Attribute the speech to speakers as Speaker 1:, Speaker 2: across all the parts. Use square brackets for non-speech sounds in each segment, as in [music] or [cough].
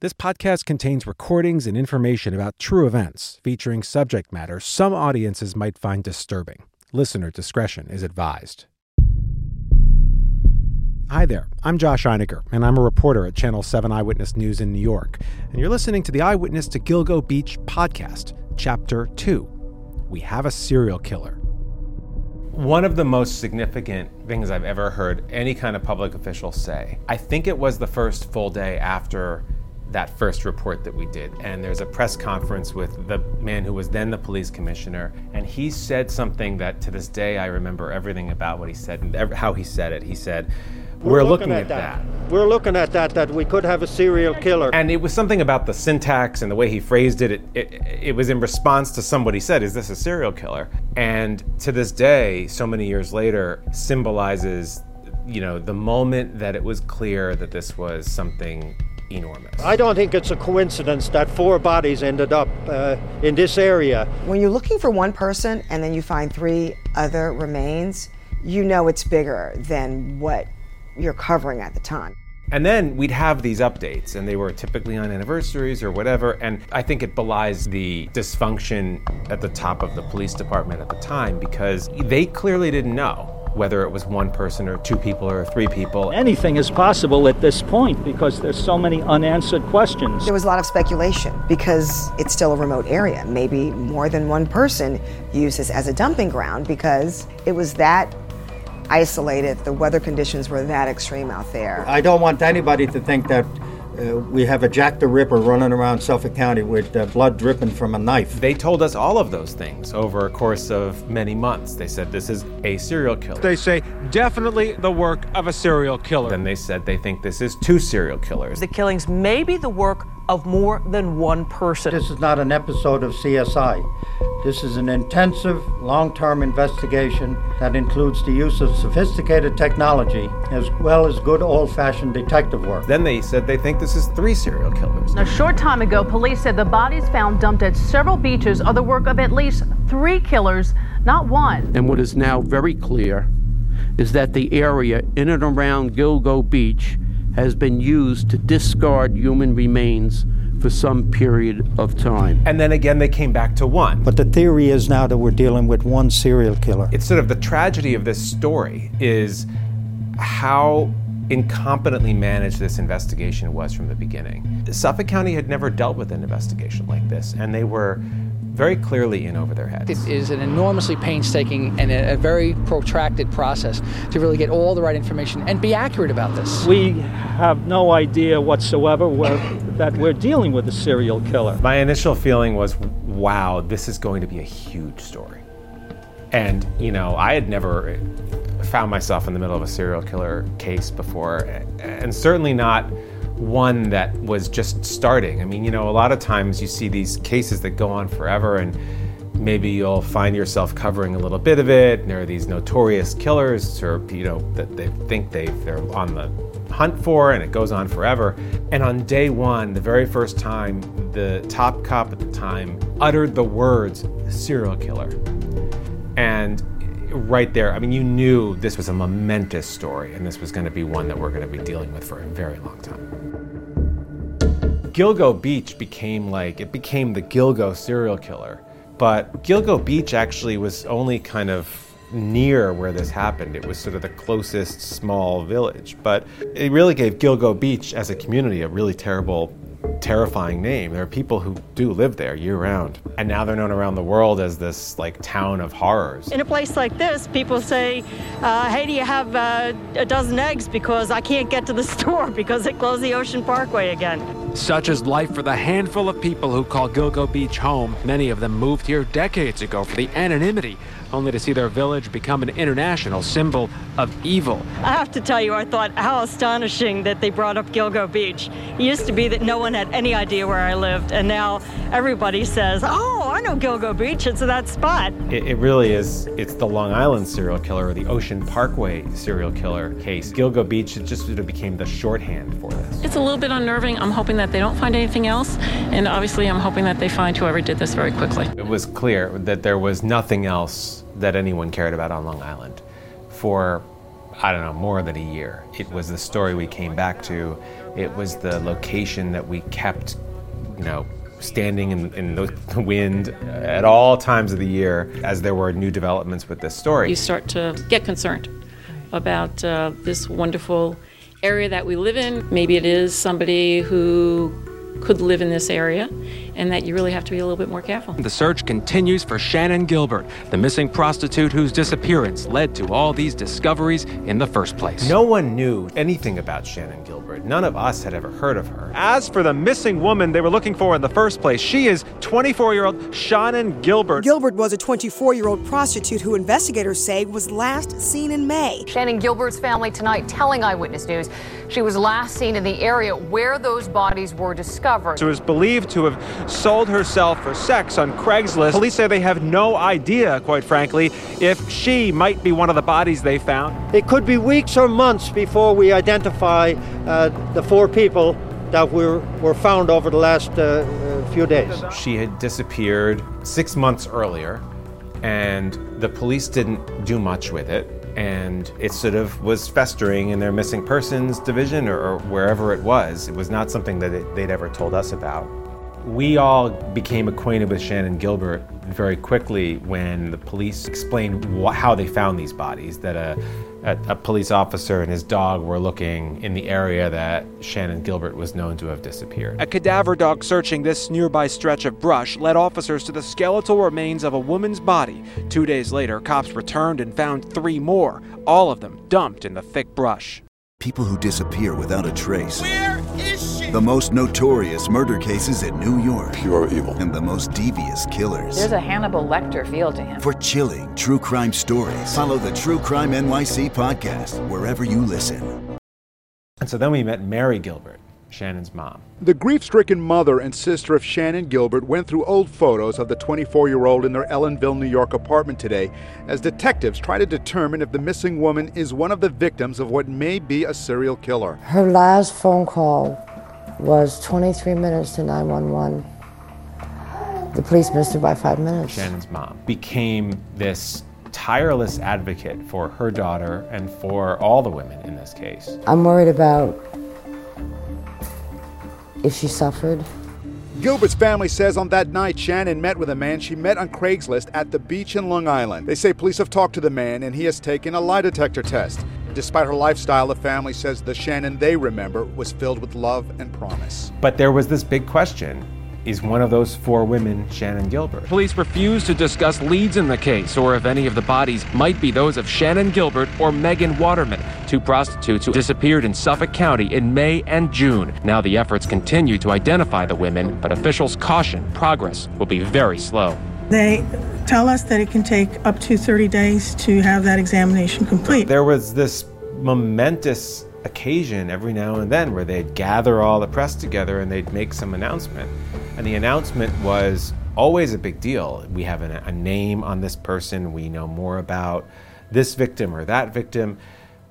Speaker 1: This podcast contains recordings and information about true events featuring subject matter some audiences might find disturbing. Listener discretion is advised. Hi there, I'm Josh Einiger, and I'm a reporter at Channel 7 Eyewitness News in New York. And you're listening to the Eyewitness to Gilgo Beach podcast, Chapter 2 We Have a Serial Killer.
Speaker 2: One of the most significant things I've ever heard any kind of public official say, I think it was the first full day after that first report that we did. And there's a press conference with the man who was then the police commissioner. And he said something that to this day I remember everything about what he said and how he said it. He said, we're, we're looking, looking, at, that.
Speaker 3: that. We're looking at that, that we could have a serial killer.
Speaker 2: And it was something about the syntax and the way he phrased it. It, it, it was in response to somebody said, Is this a serial killer? And to this day, so many years later, symbolizes you know the moment that it was clear that this was something enormous.
Speaker 3: I don't think it's a coincidence that four bodies ended up uh, in this area.
Speaker 4: When you're looking for one person and then you find three other remains, you know it's bigger than what you're covering at the time.
Speaker 2: And then we'd have these updates, and they were typically on anniversaries or whatever. And I think it belies the dysfunction at the top of the police department at the time because they clearly didn't know whether it was one person or two people or three people.
Speaker 5: Anything is possible at this point because there's so many unanswered questions.
Speaker 4: There was a lot of speculation because it's still a remote area. Maybe more than one person used this as a dumping ground because it was that isolated. The weather conditions were that extreme out there.
Speaker 3: I don't want anybody to think that uh, we have a Jack the Ripper running around Suffolk County with uh, blood dripping from a knife.
Speaker 2: They told us all of those things over a course of many months. They said this is a serial killer.
Speaker 6: They say definitely the work of a serial killer.
Speaker 2: Then they said they think this is two serial killers.
Speaker 7: The killings may be the work of more than one person.
Speaker 3: This is not an episode of CSI. This is an intensive, long term investigation that includes the use of sophisticated technology as well as good old fashioned detective work.
Speaker 2: Then they said they think this is three serial killers.
Speaker 8: A short time ago, police said the bodies found dumped at several beaches are the work of at least three killers, not one.
Speaker 9: And what is now very clear is that the area in and around Gilgo Beach has been used to discard human remains for some period of time.
Speaker 2: And then again, they came back to one.
Speaker 3: But the theory is now that we're dealing with one serial killer.
Speaker 2: It's sort of the tragedy of this story is how incompetently managed this investigation was from the beginning. Suffolk County had never dealt with an investigation like this, and they were very clearly in over their heads.
Speaker 10: It is an enormously painstaking and a, a, very protracted process to really get all the right information and be accurate about this.
Speaker 5: We have no idea whatsoever that we're dealing with a serial killer.
Speaker 2: My initial feeling was, wow, this is going to be a huge story. And, you know, I had never found myself in the middle of a serial killer case before, and certainly not one that was just starting. I mean, you know, a lot of times you see these cases that go on forever and maybe you'll find yourself covering a little bit of it and there are these notorious killers or you know that they think they they're on the hunt for and it goes on forever and on day 1 the very first time the top cop at the time uttered the words serial killer and right there, I mean, you knew this was a momentous story and this was going to be one that we're going to be dealing with for a very long time. Gilgo Beach became like, it became the Gilgo serial killer. But Gilgo Beach actually was only kind of near where this happened. It was sort of the closest small village. But it really gave Gilgo Beach as a community a really terrible terrifying name. There are people who do live there year round. And now they're known around the world as this like town of horrors.
Speaker 11: In a place like this, people say, uh, hey, do you have uh, a dozen eggs? Because I can't get to the [laughs] store because they closed the Ocean Parkway again.
Speaker 6: Such is life for the handful of people who call Gilgo Beach home. Many of them moved here decades ago for the anonymity only to see their village become an international symbol of evil.
Speaker 11: I have to tell you, I thought how astonishing that they brought up Gilgo Beach. It used to be that no one had any idea where I lived, and now everybody says, oh, I know Gilgo Beach, it's that spot.
Speaker 2: It, it really is, it's the Long Island serial killer or the Ocean Parkway serial killer case. Gilgo Beach it just sort of became the shorthand for this.
Speaker 12: It's a little bit unnerving. I'm hoping that they don't find anything else, and obviously I'm hoping that they find whoever did this very quickly.
Speaker 2: It was clear that there was nothing else that anyone cared about on Long Island for, I don't know, more than a year. It was the story we came back to It was the location that we kept, you know, standing in, in the [laughs] wind at all times of the year as there were new developments with this story.
Speaker 12: You start to get concerned about uh, this wonderful area that we live in. Maybe it is somebody who could live in this area, and that you really have to be a little bit more careful.
Speaker 6: The search continues for Shannan Gilbert, the missing prostitute whose disappearance led to all these discoveries in the first place.
Speaker 2: No one knew anything about Shannan Gilbert. None of us had ever heard of her.
Speaker 1: As for the missing woman they were looking for in the first place, she is 24 year old Shannan Gilbert.
Speaker 13: Gilbert was a 24 year old prostitute who investigators say was last seen in May.
Speaker 14: Shannan Gilbert's family tonight telling Eyewitness News she was last seen in the area where those bodies were discovered.
Speaker 1: She was believed to have sold herself for sex on Craigslist. Police say they have no idea, quite frankly, if she might be one of the bodies they found.
Speaker 3: It could be weeks or months before we identify uh, the four people that were, were found over the last uh, uh, few days.
Speaker 2: She had disappeared six months earlier, and the police didn't do much with it. And it sort of was festering in their missing persons division or, or wherever it was. It was not something that it, they'd ever told us about. We all became acquainted with Shannan Gilbert very quickly when the police explained wh- how they found these bodies. That a, a, a police officer and his dog were looking in the area that Shannan Gilbert was known to have disappeared.
Speaker 1: A cadaver dog searching this nearby stretch of brush led officers to the skeletal remains of a woman's body. Two days later, cops returned and found three more, all of them dumped in the thick brush.
Speaker 15: People who disappear without a trace. Where is she? The most notorious murder cases in New York. Pure evil. And the most devious killers.
Speaker 16: There's a Hannibal Lecter feel to him.
Speaker 15: For chilling true crime stories, follow the True Crime NYC podcast wherever you listen.
Speaker 2: And so then we met Mary Gilbert, Shannan's mom.
Speaker 17: The grief stricken mother and sister of Shannan Gilbert went through old photos of the 24 year old in their Ellenville, New York apartment today as detectives try to determine if the missing woman is one of the victims of what may be a serial killer.
Speaker 18: Her last phone call was 23 minutes to 911. The police missed her by five minutes.
Speaker 2: Shannan's mom became this tireless advocate for her daughter and for all the women in this case.
Speaker 18: I'm worried about if she suffered.
Speaker 17: Gilbert's family says on that night Shannan met with a man she met on Craigslist at the beach in Long Island. They say police have talked to the man and he has taken a lie detector test. Despite her lifestyle, the family says the Shannan they remember was filled with love and promise.
Speaker 2: But there was this big question is one of those four women Shannan Gilbert?
Speaker 6: Police refuse to discuss leads in the case or if any of the bodies might be those of Shannan Gilbert or Megan Waterman, two prostitutes who disappeared in Suffolk County in May and June. Now the efforts continue to identify the women, but officials caution progress will be very slow.
Speaker 19: They tell us that it can take up to 30 days to have that examination complete.
Speaker 2: There was this momentous occasion every now and then where they'd gather all the press together and they'd make some announcement. And the announcement was always a big deal. We have a, a name on this person, we know more about this victim or that victim.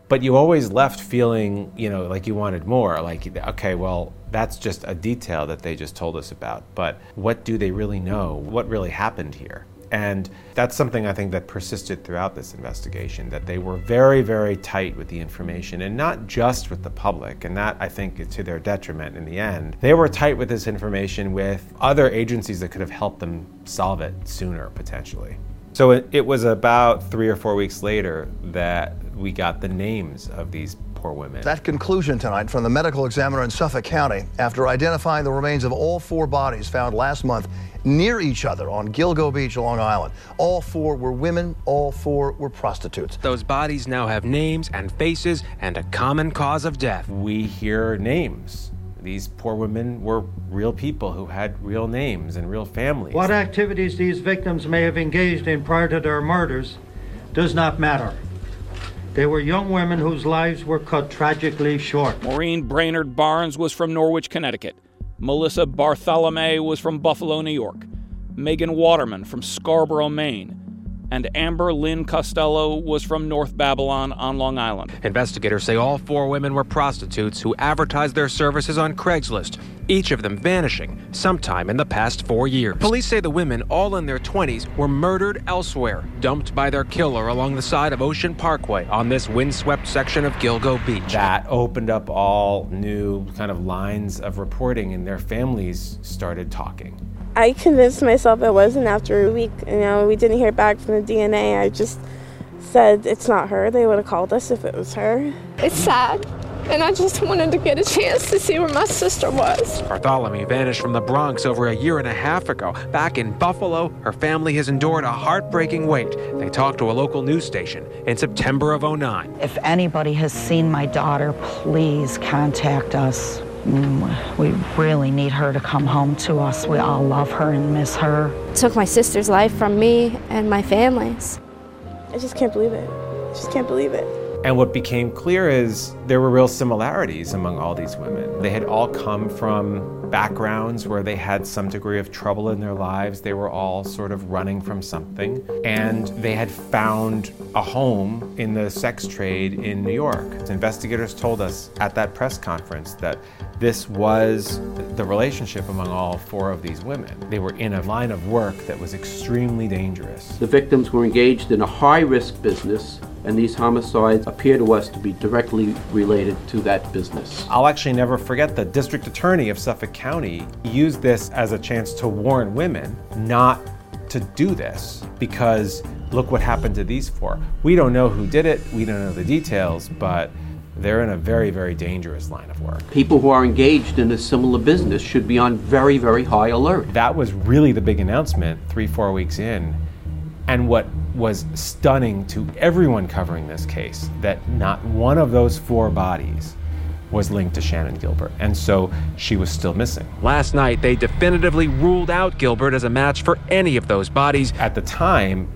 Speaker 2: But you always left feeling, you know, like you wanted more. Like, okay, well, that's just a detail that they just told us about. But what do they really know? What really happened here? And that's something I think that persisted throughout this investigation that they were very, very tight with the information and not just with the public. And that I think is to their detriment in the end. They were tight with this information with other agencies that could have helped them solve it sooner, potentially. So it, it was about three or four weeks later that we got the names of these poor women.
Speaker 20: That conclusion tonight from the medical examiner in Suffolk County after identifying the remains of all four bodies found last month near each other on Gilgo Beach, Long Island. All four were women, all four were prostitutes.
Speaker 6: Those bodies now have names and faces and a common cause of death.
Speaker 2: We hear names. These poor women were real people who had real names and real families.
Speaker 3: What activities these victims may have engaged in prior to their murders does not matter. They were young women whose lives were cut tragically short.
Speaker 21: Maureen Brainard Barnes was from Norwich, Connecticut. Melissa Barthelemy was from Buffalo, New York. Megan Waterman from Scarborough, Maine. And Amber Lynn Costello was from North Babylon on Long Island.
Speaker 6: Investigators say all four women were prostitutes who advertised their services on Craigslist, each of them vanishing sometime in the past four years. Police say the women, all in their 20s, were murdered elsewhere, dumped by their killer along the side of Ocean Parkway on this windswept section of Gilgo Beach.
Speaker 2: That opened up all new kind of lines of reporting, and their families started talking.
Speaker 22: I convinced myself it wasn't after a week. You know, we didn't hear back from the DNA. I just said it's not her. They would have called us if it was her.
Speaker 23: It's sad. And I just wanted to get a chance to see where my sister was.
Speaker 6: Barthelemy vanished from the Bronx over a year and a half ago. Back in Buffalo, her family has endured a heartbreaking wait. They talked to a local news station in September of 09.
Speaker 24: If anybody has seen my daughter, please contact us. Mm, We really need her to come home to us. We all love her and miss her.
Speaker 23: Took my sister's life from me and my family's.
Speaker 22: I just can't believe it. I just can't believe it.
Speaker 2: And what became clear is there were real similarities among all these women. They had all come from backgrounds where they had some degree of trouble in their lives. They were all sort of running from something. And they had found a home in the sex trade in New York. Investigators told us at that press conference that this was the relationship among all four of these women. They were in a line of work that was extremely dangerous.
Speaker 9: The victims were engaged in a high risk business, and these homicides appear to us to be directly related to that business.
Speaker 2: I'll actually never forget the district attorney of Suffolk County used this as a chance to warn women not to do this because look what happened to these four. We don't know who did it, we don't know the details, but they're in a very, very dangerous line of work.
Speaker 9: People who are engaged in a similar business should be on very, very high alert.
Speaker 2: That was really the big announcement three, four weeks in. And what was stunning to everyone covering this case that not one of those four bodies was linked to Shannan Gilbert. And so she was still missing.
Speaker 6: Last night, they definitively ruled out Gilbert as a match for any of those bodies.
Speaker 2: At the time,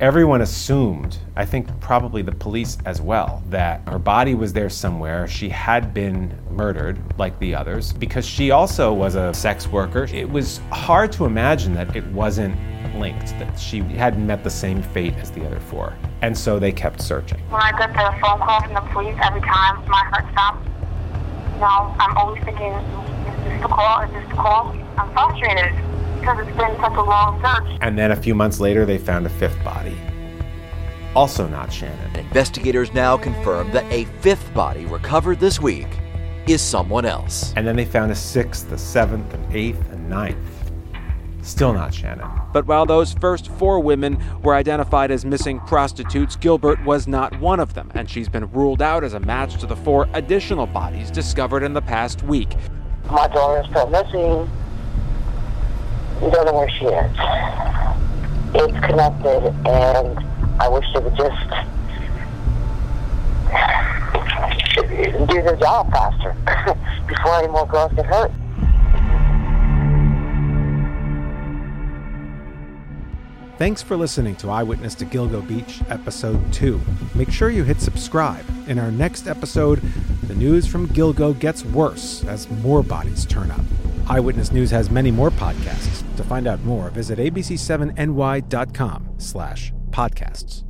Speaker 2: everyone assumed, I think probably the police as well, that her body was there somewhere. She had been murdered like the others because she also was a sex worker. It was hard to imagine that it wasn't linked, that she hadn't met the same fate as the other four. And so they kept searching.
Speaker 25: When I get the phone call from the police, every time my heart stops. You know, I'm always thinking, is this the call? Is this the call? I'm frustrated because it's been such a long search.
Speaker 2: And then a few months later, they found a fifth body. Also not Shannan.
Speaker 26: Investigators now confirm that a fifth body recovered this week is someone else.
Speaker 2: And then they found a sixth, a seventh, an eighth, and ninth. Still not Shannan.
Speaker 6: But while those first four women were identified as missing prostitutes, Gilbert was not one of them, and she's been ruled out as a match to the four additional bodies discovered in the past week.
Speaker 27: My daughter's still missing. We don't know where she is. It's connected, and I wish they would just [sighs] do their job faster [laughs] before any more girls get hurt.
Speaker 1: Thanks for listening to Eyewitness to Gilgo Beach, Episode 2. Make sure you hit subscribe. In our next episode, the news from Gilgo gets worse as more bodies turn up. Eyewitness News has many more podcasts. To find out more, visit abc7ny.com slash podcasts.